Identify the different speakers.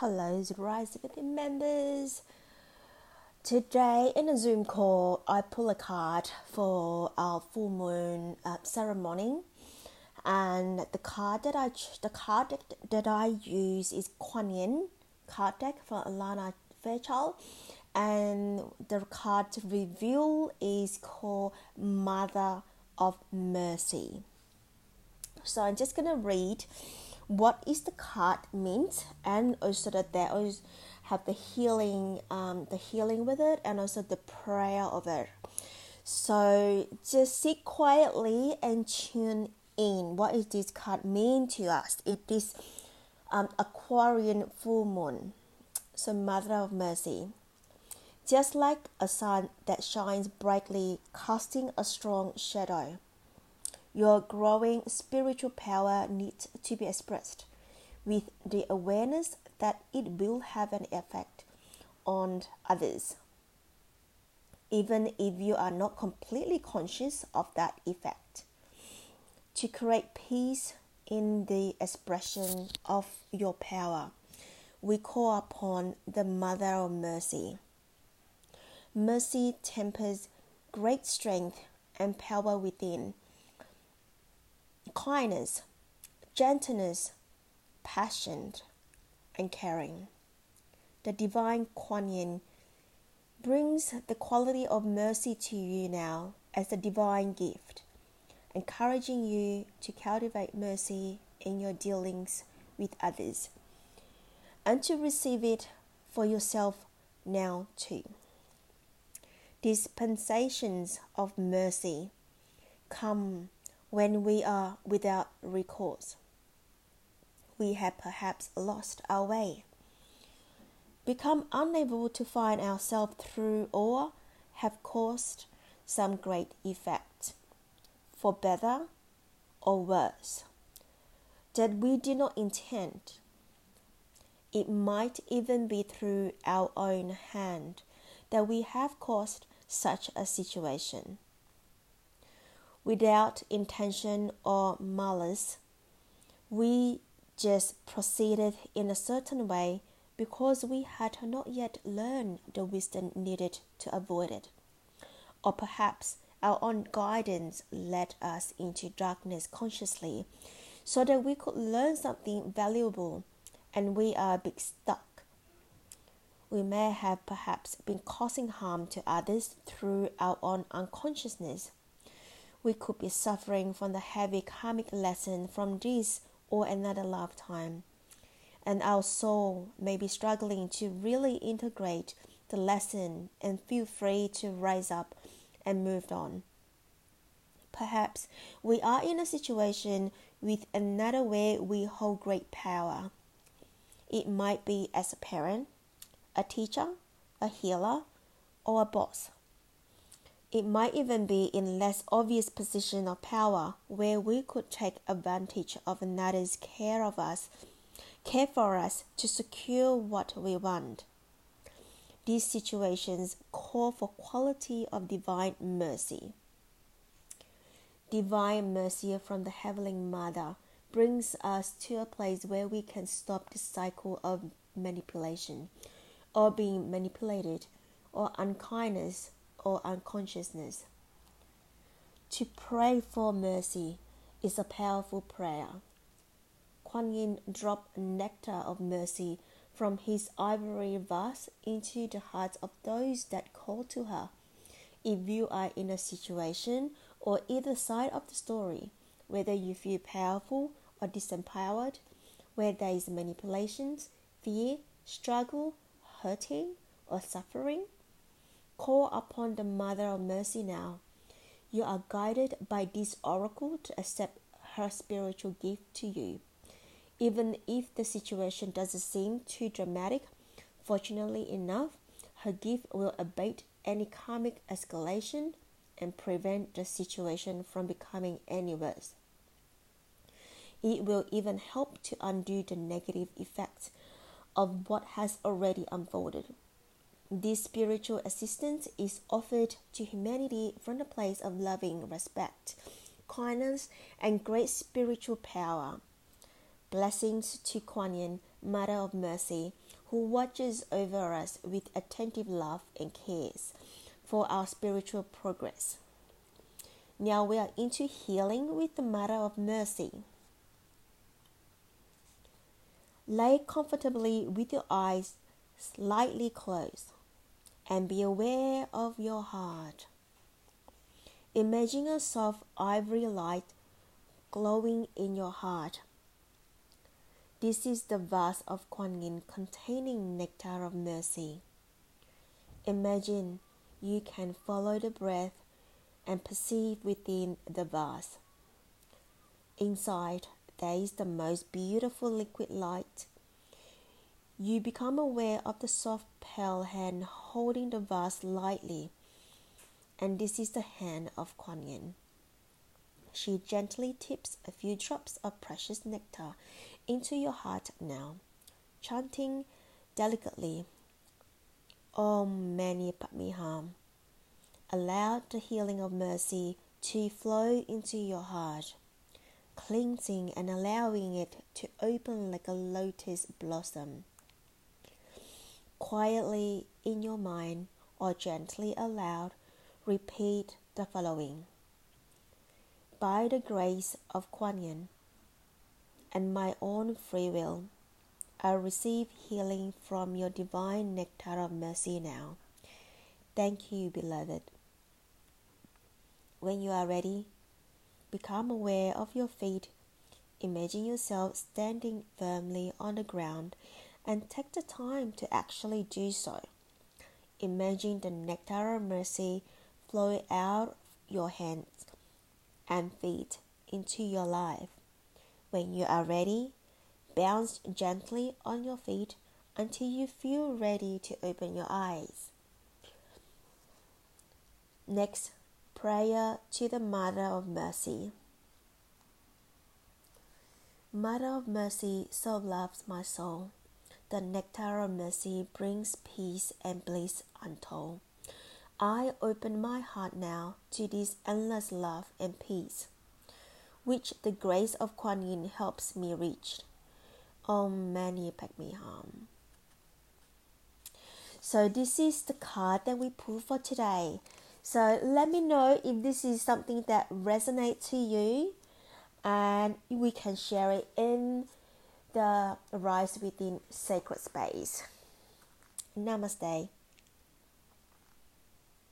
Speaker 1: Hello, Rise Within members. Today in a Zoom call, I pull a card for our full moon uh, ceremony, and the card that I the card that I use is Kuan Yin card deck from Alana Fairchild, and the card reveal is called Mother of Mercy. So I'm just gonna read what is the card means and also that they always have the healing um, the healing with it and also the prayer of it. So just sit quietly and tune in. What is this card mean to us? It is um, aquarian full moon. So mother of mercy. Just like a sun that shines brightly casting a strong shadow your growing spiritual power needs to be expressed with the awareness that it will have an effect on others, even if you are not completely conscious of that effect. To create peace in the expression of your power, we call upon the Mother of Mercy. Mercy tempers great strength and power within kindness, gentleness, passion, and caring. The divine Kuan Yin brings the quality of mercy to you now as a divine gift, encouraging you to cultivate mercy in your dealings with others and to receive it for yourself now too. Dispensations of mercy come when we are without recourse. We have perhaps lost our way, become unable to find ourselves through, or have caused some great effect, for better or worse, that we did not intend. It might even be through our own hand that we have caused such a situation without intention or malice. We just proceeded in a certain way because we had not yet learned the wisdom needed to avoid it. Or perhaps our own guidance led us into darkness consciously so that we could learn something valuable and we are a bit stuck. We may have perhaps been causing harm to others through our own unconsciousness we could be suffering from the heavy karmic lesson from this or another lifetime. And our soul may be struggling to really integrate the lesson and feel free to rise up and move on. Perhaps we are in a situation with another where we hold great power. It might be as a parent, a teacher, a healer, or a boss. It might even be in less obvious position of power where we could take advantage of another's care of us, care for us to secure what we want. These situations call for quality of divine mercy. Divine mercy from the Heavenly Mother brings us to a place where we can stop the cycle of manipulation or being manipulated or unkindness or unconsciousness. To pray for mercy is a powerful prayer. Kuan Yin dropped nectar of mercy from his ivory vase into the hearts of those that call to her. If you are in a situation or either side of the story, whether you feel powerful or disempowered, where there is manipulations, fear, struggle, hurting, or suffering, Call upon the Mother of Mercy now. You are guided by this oracle to accept her spiritual gift to you. Even if the situation doesn't seem too dramatic, fortunately enough, her gift will abate any karmic escalation and prevent the situation from becoming any worse. It will even help to undo the negative effects of what has already unfolded. This spiritual assistance is offered to humanity from a place of loving respect, kindness, and great spiritual power. Blessings to Kuan Yin, Mother of Mercy, who watches over us with attentive love and cares for our spiritual progress. Now we are into healing with the Mother of Mercy. Lay comfortably with your eyes slightly closed and be aware of your heart. Imagine a soft ivory light glowing in your heart. This is the vase of Kuan Yin containing nectar of mercy. Imagine you can follow the breath and perceive within the vase. Inside, there is the most beautiful liquid light. You become aware of the soft, pale hand holding the vase lightly, and this is the hand of Kuan Yin. She gently tips a few drops of precious nectar into your heart now, chanting delicately, Om Mani Padme Hum. Allow the healing of mercy to flow into your heart, cleansing and allowing it to open like a lotus blossom. Quietly in your mind or gently aloud, repeat the following by the grace of Kuan Yin and my own free will, I receive healing from your divine nectar of mercy now. Thank you, beloved. When you are ready, become aware of your feet. Imagine yourself standing firmly on the ground and take the time to actually do so. Imagine the nectar of mercy flowing out of your hands and feet into your life. When you are ready, bounce gently on your feet until you feel ready to open your eyes. Next, prayer to the Mother of Mercy. Mother of Mercy so loves my soul. The nectar of mercy brings peace and bliss untold. I open my heart now to this endless love and peace, which the grace of Kuan Yin helps me reach. Om Mani Padme Hum. So this is the card that we pulled for today. So let me know if this is something that resonates to you, and we can share it in the Rise Within Sacred Space. Namaste.